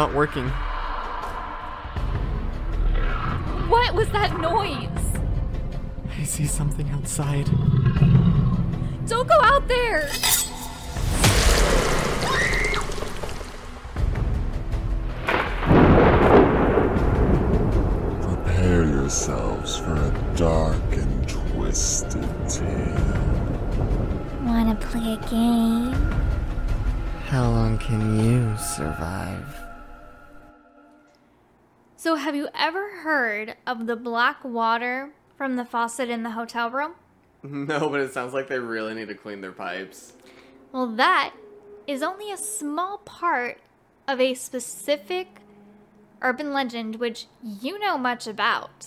not working. What was that noise? I see something outside. Don't go out there! Prepare yourselves for a dark and twisted tale. Wanna play a game? How long can you survive? So, have you ever heard of the black water from the faucet in the hotel room? No, but it sounds like they really need to clean their pipes. Well, that is only a small part of a specific urban legend which you know much about.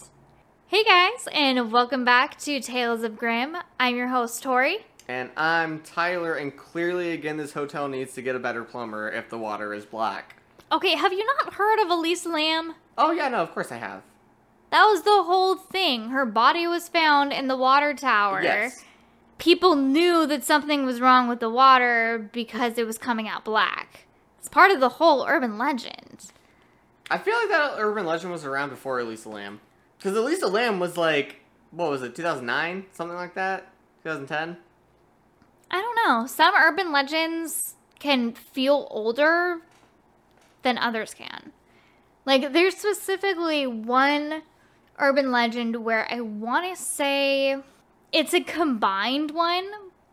Hey guys, and welcome back to Tales of Grimm. I'm your host, Tori. And I'm Tyler, and clearly, again, this hotel needs to get a better plumber if the water is black. Okay, have you not heard of Elise Lam? Oh, yeah, no, of course I have. That was the whole thing. Her body was found in the water tower. Yes. People knew that something was wrong with the water because it was coming out black. It's part of the whole urban legend. I feel like that urban legend was around before Elisa Lam. Because Elisa Lam was like, what was it, 2009? Something like that? 2010? I don't know. Some urban legends can feel older than others can. Like, there's specifically one urban legend where I want to say it's a combined one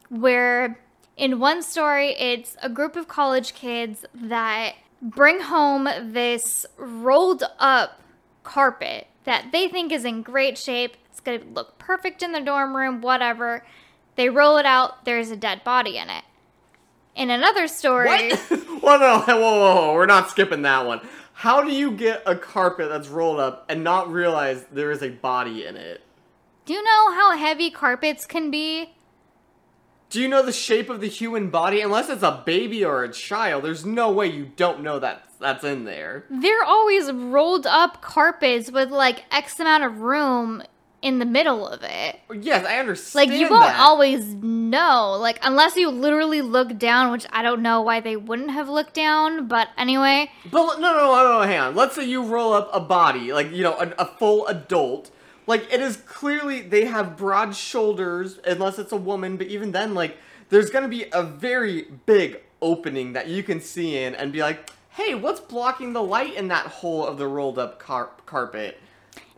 where in one story it's a group of college kids that bring home this rolled up carpet that they think is in great shape. It's going to look perfect in the dorm room, whatever. They roll it out, there's a dead body in it. In another story, What? no, whoa, whoa, whoa, we're not skipping that one. How do you get a carpet that's rolled up and not realize there is a body in it? do you know how heavy carpets can be? Do you know the shape of the human body? Unless it's a baby or a child, there's no way you don't know that that's in there. They're always rolled up carpets with like X amount of room in the middle of it. Yes, I understand. Like you won't that. always know, like unless you literally look down, which I don't know why they wouldn't have looked down, but anyway, But no, no, no, no, hang on. Let's say you roll up a body, like you know, a, a full adult. Like it is clearly they have broad shoulders, unless it's a woman. But even then, like there's gonna be a very big opening that you can see in, and be like, "Hey, what's blocking the light in that hole of the rolled up car- carpet?"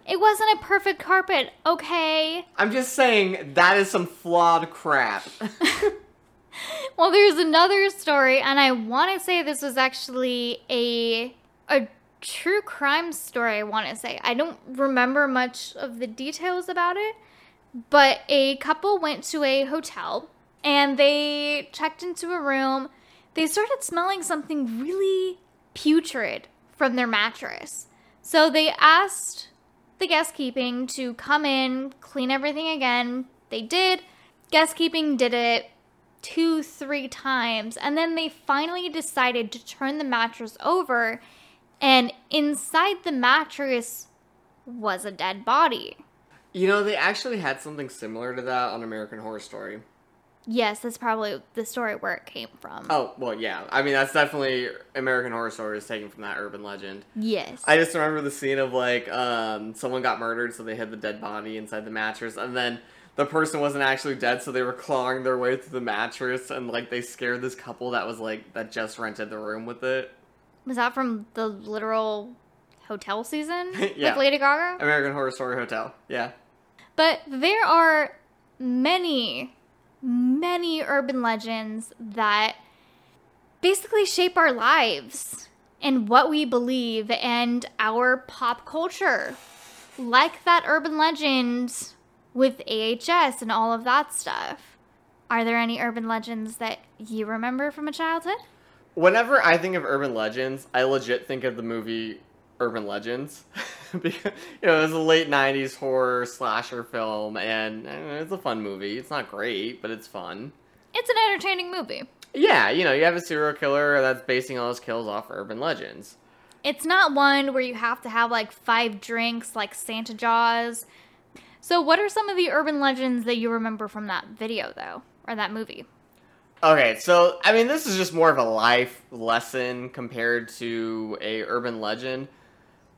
It wasn't a perfect carpet, okay? I'm just saying that is some flawed crap. Well, there's another story, and I want to say this was actually a a true crime story. I want to say I don't remember much of the details about it, but a couple went to a hotel and they checked into a room. They started smelling something really putrid from their mattress, so they asked the guest keeping to come in, clean everything again. They did. Guest keeping did it two, three times. And then they finally decided to turn the mattress over, and inside the mattress was a dead body. you know, they actually had something similar to that on American Horror Story. Yes, that's probably the story where it came from. Oh well, yeah. I mean, that's definitely American Horror Story is taken from that urban legend. Yes. I just remember the scene of like um, someone got murdered, so they hid the dead body inside the mattress, and then the person wasn't actually dead, so they were clawing their way through the mattress, and like they scared this couple that was like that just rented the room with it. was that from the literal hotel season Yeah. with Lady Gaga? American Horror Story Hotel. Yeah. But there are many, many urban legends that basically shape our lives and what we believe and our pop culture. Like that urban legend with AHS and all of that stuff. Are there any urban legends that you remember from a childhood? Whenever I think of urban legends, I legit think of the movie Urban Legends. because you know, it was a late '90s horror slasher film, and eh, it's a fun movie. It's not great, but it's fun. It's an entertaining movie. Yeah, you know, you have a serial killer that's basing all his kills off urban legends. It's not one where you have to have like five drinks like Santa Jaws. So, what are some of the urban legends that you remember from that video, though, or that movie? Okay, so I mean, this is just more of a life lesson compared to a urban legend.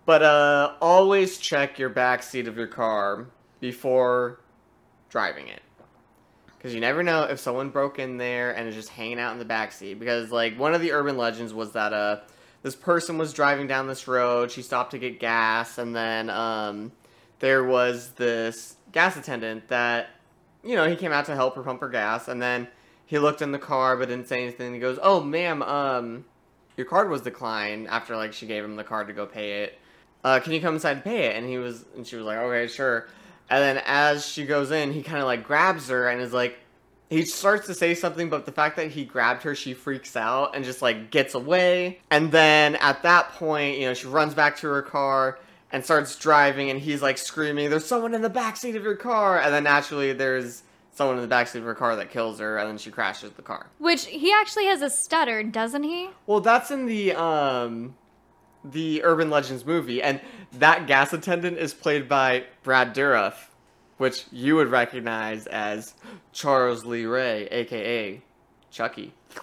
But uh, always check your back seat of your car before driving it, because you never know if someone broke in there and is just hanging out in the back seat. Because like one of the urban legends was that uh, this person was driving down this road. She stopped to get gas, and then um, there was this gas attendant that you know he came out to help her pump her gas, and then he looked in the car but didn't say anything. He goes, "Oh, ma'am, um, your card was declined." After like she gave him the card to go pay it. Uh, can you come inside and pay it? And he was, and she was like, "Okay, sure." And then as she goes in, he kind of like grabs her and is like, he starts to say something, but the fact that he grabbed her, she freaks out and just like gets away. And then at that point, you know, she runs back to her car and starts driving, and he's like screaming, "There's someone in the backseat of your car!" And then naturally, there's someone in the backseat of her car that kills her, and then she crashes the car. Which he actually has a stutter, doesn't he? Well, that's in the um the Urban Legends movie, and that gas attendant is played by Brad Dourif, which you would recognize as Charles Lee Ray, aka Chucky.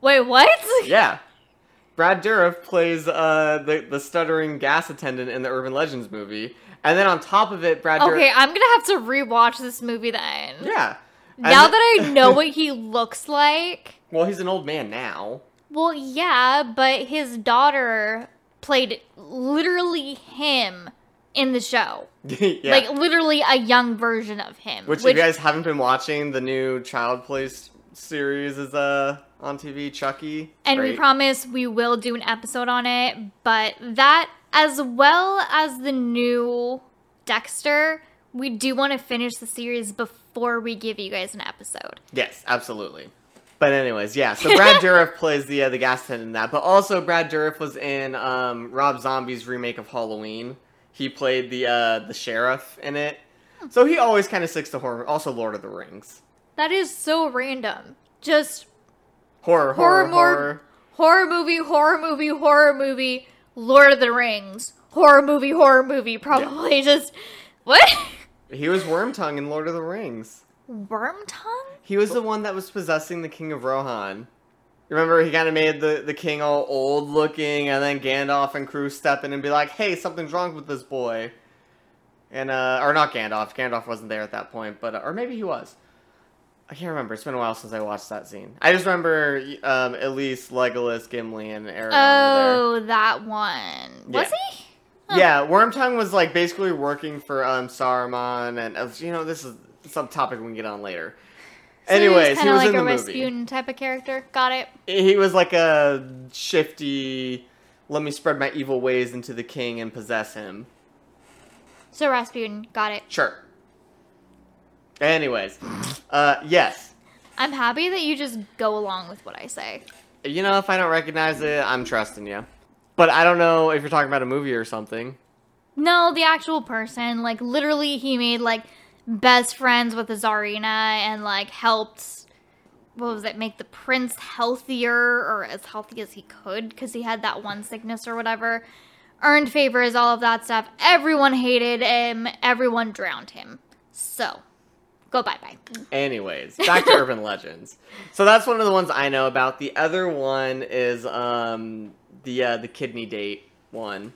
Wait, what? Yeah. Brad Dourif plays uh, the the stuttering gas attendant in the Urban Legends movie, and then on top of it, Brad. Okay, Dourif, I'm gonna have to rewatch this movie then. yeah. Now th- that I know what he looks like. well, he's an old man now. Well, yeah, but his daughter played literally him in the show. yeah. Like literally a young version of him. which, if you guys haven't been watching, the new Child Play series is uh on TV. Chucky. and we promise we will do an episode on it, but that as well as the new Dexter, we do want to finish the series before we give you guys an episode. Yes, absolutely. But anyways, yeah. So Brad Dourif plays the uh, the gas attendant in that, but also Brad Dourif was in um, Rob Zombie's remake of Halloween. He played the uh, the sheriff in it. So he always kind of sticks to horror. Also, Lord of the Rings, That is so random. Just horror, horror, horror, horror. horror movie, horror movie, horror movie, Lord of the Rings, horror movie, horror movie. Probably just what? He was Wormtongue in Lord of the Rings. Worm tongue? He was the one that was possessing the King of Rohan. Remember, he kind of made the, the king all old looking, and then Gandalf and crew step in and be like, "Hey, something's wrong with this boy." And uh, or not Gandalf. Gandalf wasn't there at that point, but or maybe he was. I can't remember. It's been a while since I watched that scene. I just remember um, at least Legolas, Gimli, and Aragorn Oh, that one. Was he? there. Yeah, Wormtongue was like basically working for um, Saruman, and uh, you know this is some topic we can get on later. So Anyways, he was like in a movie. Rasputin type of character. Got it. he was like a shifty let me spread my evil ways into the king and possess him So Rasputin. Got it. sure anyways uh yes I'm happy that you just go along with what I say. you know if i don't recognize it i'm trusting you but i don't know if you're talking about a movie or something No, the actual person. Like literally, he made like best friends with Tsarina and like helped. What was it? Make the prince healthier or as healthy as he could because he had that one sickness or whatever. Earned favors, all of that stuff. Everyone hated him. Everyone drowned him. So, go bye bye. anyways back to urban legends so that's one of the ones i know about the other one is um the uh the kidney date one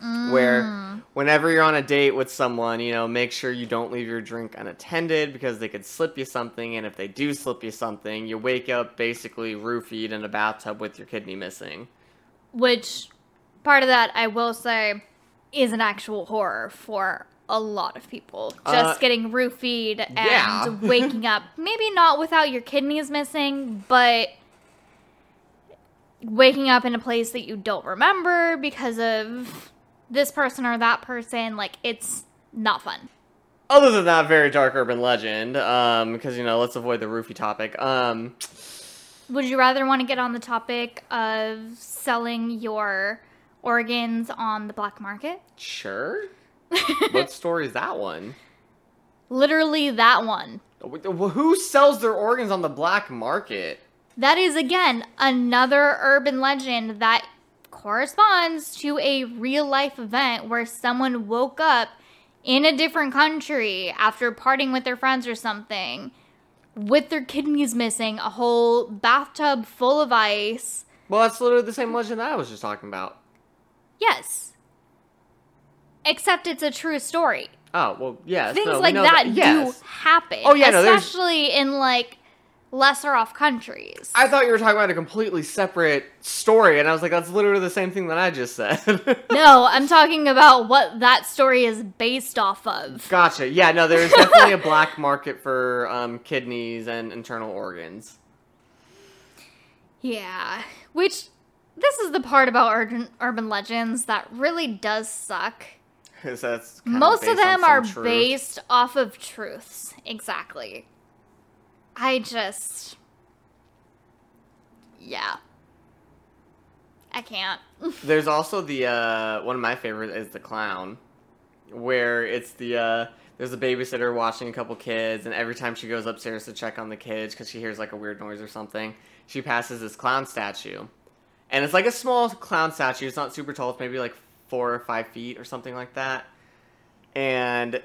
where whenever you're on a date with someone, you know, make sure you don't leave your drink unattended because they could slip you something, and if they do slip you something, you wake up basically roofied in a bathtub with your kidney missing. Which part of that I will say is an actual horror for a lot of people. Just Uh, getting roofied and yeah. waking up. Maybe not without your kidneys missing, but waking up in a place that you don't remember because of this person or that person. Like, it's not fun. Other than that, very dark urban legend, um, because you know, let's avoid the roofie topic. Um, Would you rather want to get on the topic of selling your organs on the black market? sure. what story is that one? Literally, that one. Who sells their organs on the black market? That is again another urban legend that corresponds to a real life event where someone woke up in a different country after partying with their friends or something with their kidneys missing, a whole bathtub full of ice. Well, that's literally the same legend that I was just talking about. Yes. Except it's a true story. Oh well, yeah. Things no, we like know that, yes. do happen. Oh, yeah, no, especially in like lesser off countries. I thought you were talking about a completely separate story, and I was like, that's literally the same thing that I just said. no, I'm talking about what that story is based off of. Gotcha. Yeah, no, there's definitely a black market for um, kidneys and internal organs. Yeah, which this is the part about urban urban legends that really does suck. 'Cause that's kind Most of on them are truth. based off of truths. Exactly. I just. Yeah. I can't. There's also the uh, one of my favorites is the clown, where it's the uh, there's a babysitter watching a couple kids, and every time she goes upstairs to check on the kids because she hears like a weird noise or something, she passes this clown statue, and it's like a small clown statue. It's not super tall. It's maybe like four or five feet or something like that, and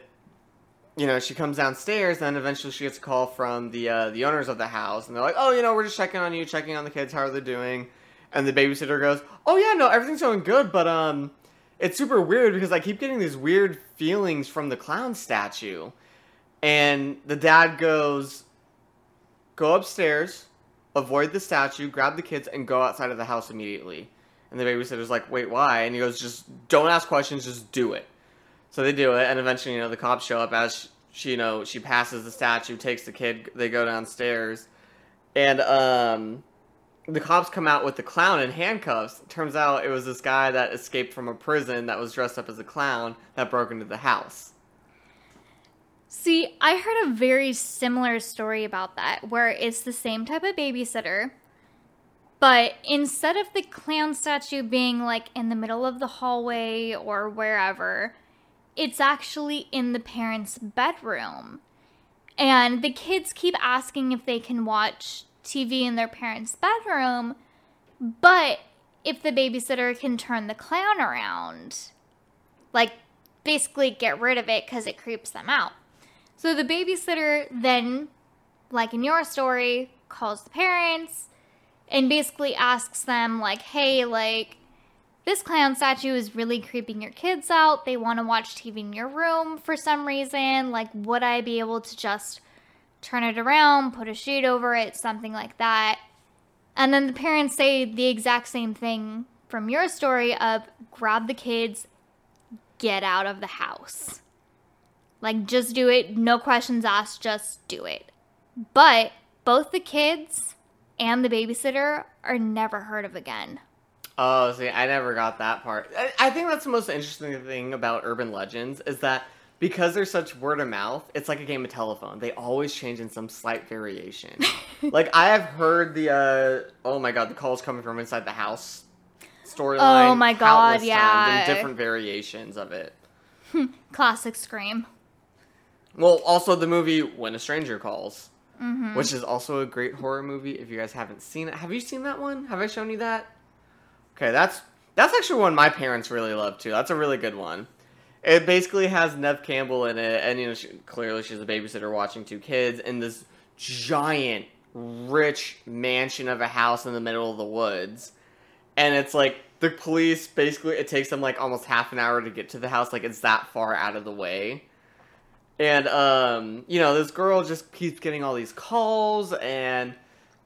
you know, she comes downstairs, and eventually she gets a call from the uh, the owners of the house, and they're like, "Oh, you know, we're just checking on you, checking on the kids. How are they doing?" And the babysitter goes, "Oh yeah, no, everything's going good, but um, it's super weird because I keep getting these weird feelings from the clown statue." And the dad goes, "Go upstairs, avoid the statue, grab the kids, and go outside of the house immediately." And the babysitter's like, "Wait, why?" And he goes, "Just don't ask questions, just do it." So they do it, and eventually, you know, the cops show up as she, you know, she passes the statue, takes the kid, they go downstairs, and um, the cops come out with the clown in handcuffs. Turns out it was this guy that escaped from a prison that was dressed up as a clown that broke into the house. See, I heard a very similar story about that where it's the same type of babysitter, but instead of the clown statue being like in the middle of the hallway or wherever, it's actually in the parents' bedroom. And the kids keep asking if they can watch TV in their parents' bedroom, but if the babysitter can turn the clown around, like basically get rid of it because it creeps them out. So the babysitter then, like in your story, calls the parents and basically asks them, like, hey, like, this clown statue is really creeping your kids out. They want to watch TV in your room for some reason. Like, would I be able to just turn it around, put a sheet over it, something like that? And then the parents say the exact same thing from your story of grab the kids, get out of the house. Like, just do it, no questions asked, just do it. But both the kids and the babysitter are never heard of again. Oh, see, I never got that part. I, I think that's the most interesting thing about urban legends is that because they're such word of mouth, it's like a game of telephone. They always change in some slight variation. like I have heard the uh oh my god, the calls coming from inside the house storyline. Oh my God, yeah. in different variations of it. Classic Scream. Well, also the movie When a Stranger Calls, Mm-hmm. which is also a great horror movie. If you guys haven't seen it, have you seen that one? Have I shown you that? Okay, that's that's actually one my parents really love too. That's a really good one. It basically has Neve Campbell in it, and you know, she, clearly she's a babysitter watching two kids in this giant, rich mansion of a house in the middle of the woods, and it's like the police basically it takes them like almost half an hour to get to the house, like it's that far out of the way. And um, you know, this girl just keeps getting all these calls and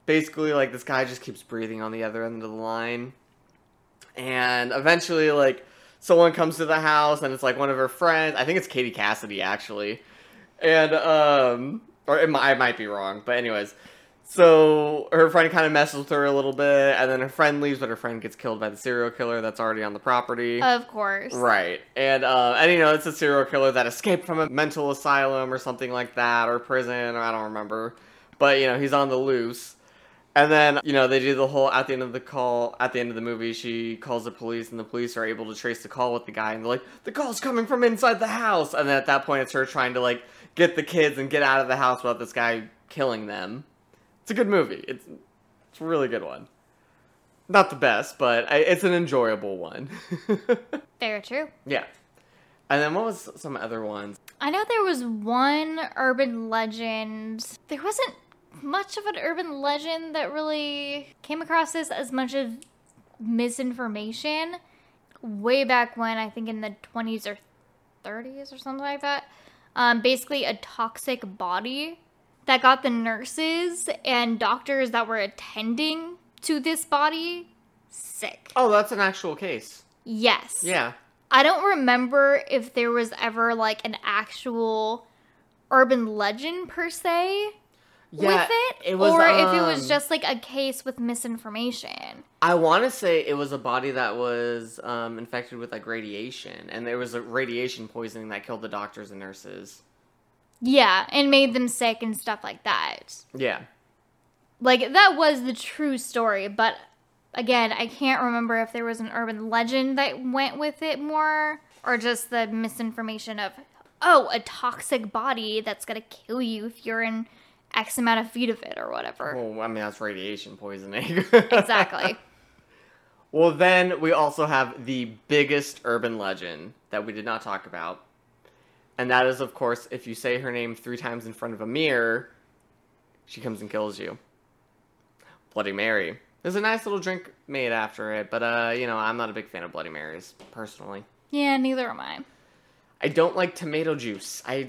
basically like this guy just keeps breathing on the other end of the line. And eventually like someone comes to the house and it's like one of her friends. I think it's Katie Cassidy actually. And um or might, I might be wrong, but anyways, so her friend kind of messes with her a little bit, and then her friend leaves, but her friend gets killed by the serial killer that's already on the property. Of course. Right. And uh, and you know, it's a serial killer that escaped from a mental asylum or something like that, or prison, or I don't remember. But you know, he's on the loose. And then, you know, they do the whole at the end of the call, at the end of the movie, she calls the police, and the police are able to trace the call with the guy, and they're like, the call's coming from inside the house. And then at that point, it's her trying to, like, get the kids and get out of the house without this guy killing them. It's a good movie. It's, it's a really good one. Not the best, but I, it's an enjoyable one. Very true. Yeah. And then what was some other ones? I know there was one urban legend. There wasn't much of an urban legend that really came across this as much of misinformation way back when, I think in the 20s or 30s or something like that. Um, basically, a toxic body that got the nurses and doctors that were attending to this body sick. Oh, that's an actual case. Yes. Yeah. I don't remember if there was ever like an actual urban legend per se Yeah, with it, it was, or if it was um, just like a case with misinformation. I want to say it was a body that was um, infected with like radiation, and there was a radiation poisoning that killed the doctors and nurses. Yeah, and made them sick and stuff like that. Yeah. Like that was the true story, but again, I can't remember if there was an urban legend that went with it more or just the misinformation of oh, a toxic body that's going to kill you if you're in X amount of feet of it or whatever. Well, I mean that's radiation poisoning. Exactly. Well, then we also have the biggest urban legend that we did not talk about. And that is, of course, if you say her name three times in front of a mirror, she comes and kills you. Bloody Mary. There's a nice little drink made after it, but, uh, you know, I'm not a big fan of Bloody Marys, personally. yeah, neither am I. I don't like tomato juice. I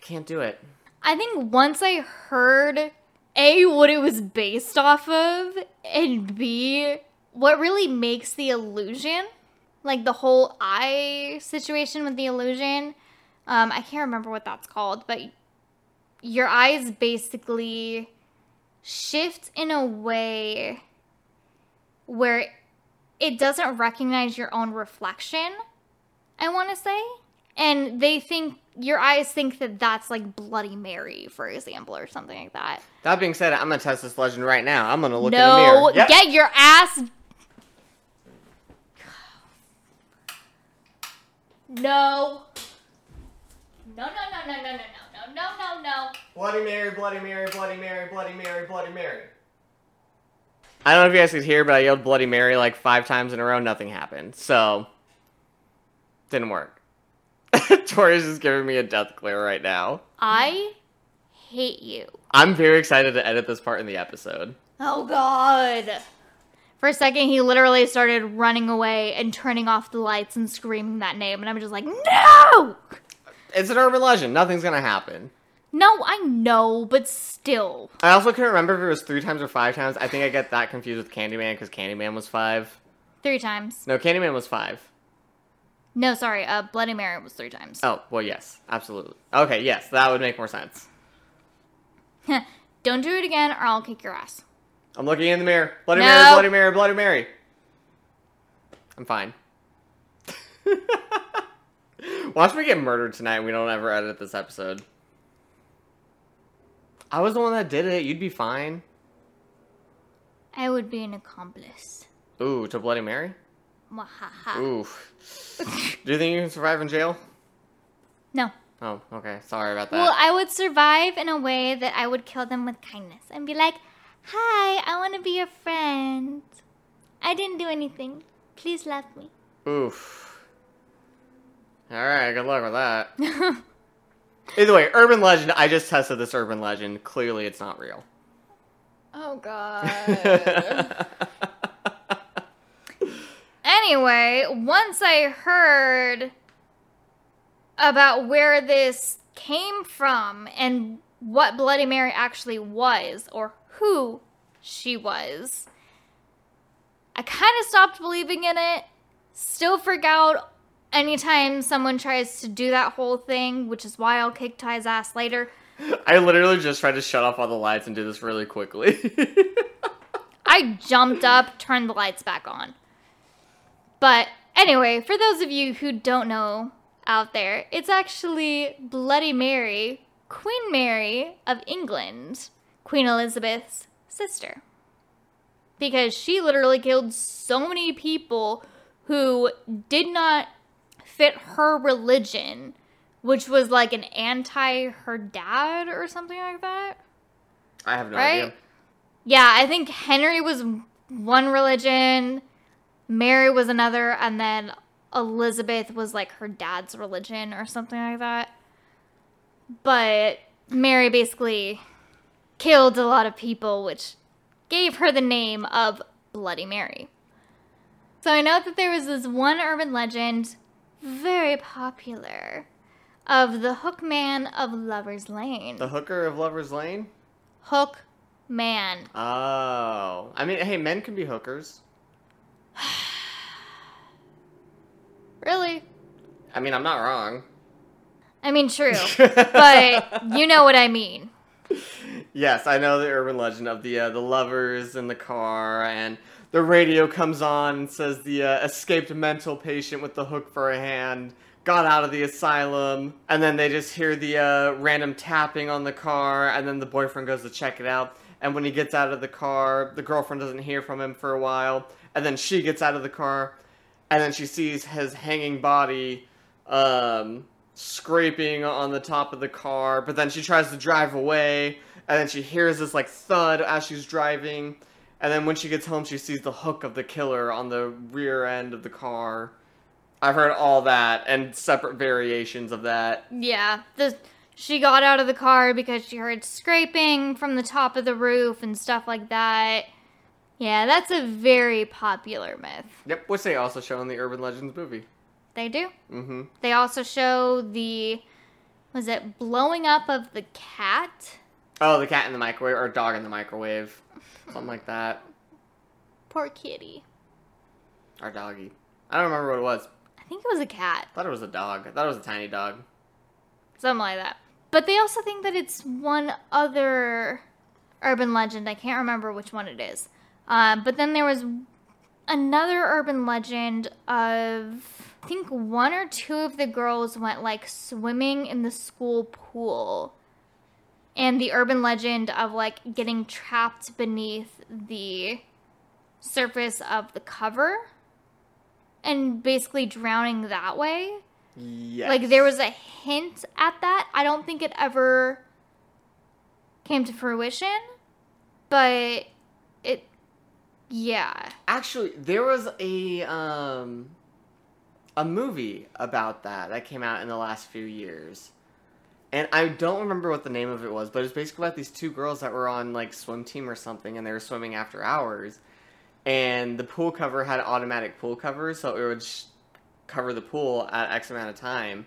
can't do it. I think once I heard A, what it was based off of, and B, what really makes the illusion, like the whole eye situation with the illusion, um, I can't remember what that's called, but your eyes basically shift in a way where it doesn't recognize your own reflection, I want to say. And they think, your eyes think that that's like Bloody Mary, for example, or something like that. That being said, I'm gonna test this legend right now. I'm gonna look in the no, mirror. Yep. get your ass. No. No, no, no, no, no, no, no, no, no, no, no. Bloody Mary, Bloody Mary, Bloody Mary, Bloody Mary, Bloody Mary. I don't know if you guys could hear, but I yelled Bloody Mary like five times in a row. Nothing happened. So, didn't work. Tori's is giving me a death glare right now. I hate you. I'm very excited to edit this part in the episode. Oh, God. For a second, he literally started running away and turning off the lights and screaming that name. And I'm just like, no! It's an urban legend. Nothing's gonna happen. No, I know, but still. I also couldn't remember if it was three times or five times. I think I get that confused with Candyman because Candyman was five. Three times. No, Candyman was five. No, sorry. Uh, Bloody Mary was three times. Oh, well, yes, absolutely. Okay, yes, that would make more sense. Don't do it again, or I'll kick your ass. I'm looking in the mirror. Bloody No. Mary, Bloody Mary, Bloody Mary. I'm fine. Watch me get murdered tonight we don't ever edit this episode. I was the one that did it. You'd be fine. I would be an accomplice. Ooh, to Bloody Mary? Mwahaha. Oof. Do you think you can survive in jail? No. Oh, okay. Sorry about that. Well, I would survive in a way that I would kill them with kindness and be like, Hi, I want to be your friend. I didn't do anything. Please love me. Oof. Alright, good luck with that. Either way, urban legend. I just tested this urban legend. Clearly, it's not real. Oh, God. anyway, once I heard about where this came from and what Bloody Mary actually was, or who she was, I kind of stopped believing in it. Still freak out anytime someone tries to do that whole thing, which is why I'll kick Ty's ass later. I literally just tried to shut off all the lights and do this really quickly. I jumped up, turned the lights back on. But anyway, for those of you who don't know out there, it's actually Bloody Mary, Queen Mary of England, Queen Elizabeth's sister. Because she literally killed so many people who did not fit her religion, which was like an anti her dad or something like that. I have no Right? idea. Yeah, I think Henry was one religion, Mary was another, and then Elizabeth was like her dad's religion or something like that. But Mary basically killed a lot of people, which gave her the name of Bloody Mary. So I know that there was this one urban legend, very popular, of the Hook Man of Lover's Lane. The hooker of Lover's Lane? Hook Man. Oh. I mean, hey, men can be hookers. Really? I mean, I'm not wrong. I mean, true. but you know what I mean. Yes, I know the urban legend of the uh, the lovers in the car, and the radio comes on and says the uh, escaped mental patient with the hook for a hand got out of the asylum, and then they just hear the uh, random tapping on the car, and then the boyfriend goes to check it out, and when he gets out of the car, the girlfriend doesn't hear from him for a while, and then she gets out of the car, and then she sees his hanging body. Um, scraping on the top of the car, but then she tries to drive away, and then she hears this like thud as she's driving, and then when she gets home, she sees the hook of the killer on the rear end of the car. I've heard all that and separate variations of that. Yeah, the she got out of the car because she heard scraping from the top of the roof and stuff like that. Yeah, that's a very popular myth. Yep, which they also show in the Urban Legends movie. They do. Mm-hmm. They also show the was it blowing up of the cat? Oh, the cat in the microwave or dog in the microwave, something like that. Poor kitty. Our doggy. I don't remember what it was. I think it was a cat. I thought it was a dog. I thought it was a tiny dog. Something like that. But they also think that it's one other urban legend. I can't remember which one it is. Um, but then there was another urban legend of I think one or two of the girls went like swimming in the school pool. And the urban legend of like getting trapped beneath the surface of the cover and basically drowning that way. Yes. Like there was a hint at that. I don't think it ever came to fruition, but it yeah. Actually, there was a um a movie about that that came out in the last few years. And I don't remember what the name of it was, but it's basically about these two girls that were on like swim team or something and they were swimming after hours. And the pool cover had automatic pool covers, so it would sh- cover the pool at X amount of time.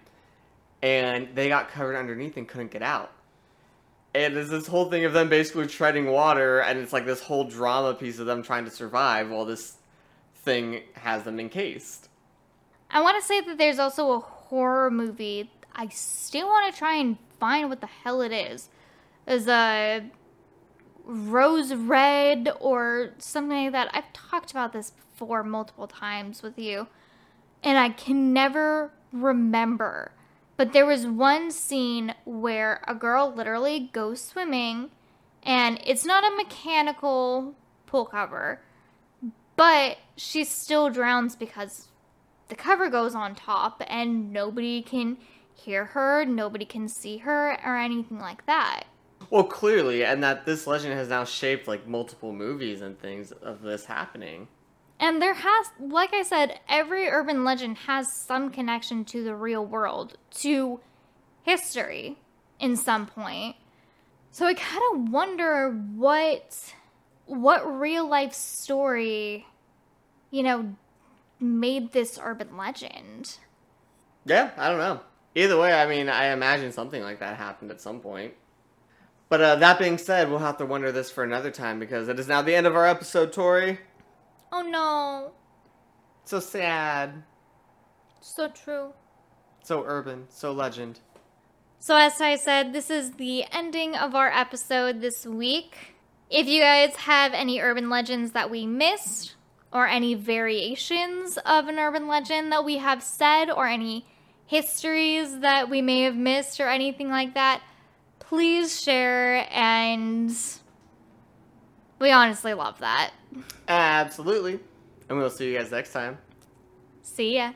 And they got covered underneath and couldn't get out. And it's this whole thing of them basically treading water, and it's like this whole drama piece of them trying to survive while this thing has them encased. I want to say that there's also a horror movie. I still want to try and find what the hell it is. Is a rose red or something like that. I've talked about this before multiple times with you, and I can never remember. But there was one scene where a girl literally goes swimming, and it's not a mechanical pool cover, but she still drowns because the cover goes on top and nobody can hear her, nobody can see her, or anything like that. Well, clearly, and that this legend has now shaped like multiple movies and things of this happening. And there has, like I said, every urban legend has some connection to the real world, to history in some point. So I kind of wonder what what real life story, you know, made this urban legend. Yeah, I don't know. Either way, I mean, I imagine something like that happened at some point. But uh, that being said, we'll have to wonder this for another time because it is now the end of our episode, Tori. Oh no, So sad, so true. so urban, so legend. So, as I said, this is the ending of our episode this week. If you guys have any urban legends that we missed, or any variations of an urban legend that we have said, or any histories that we may have missed, or anything like that, please share. And we honestly love that. Absolutely. And we'll see you guys next time. See ya.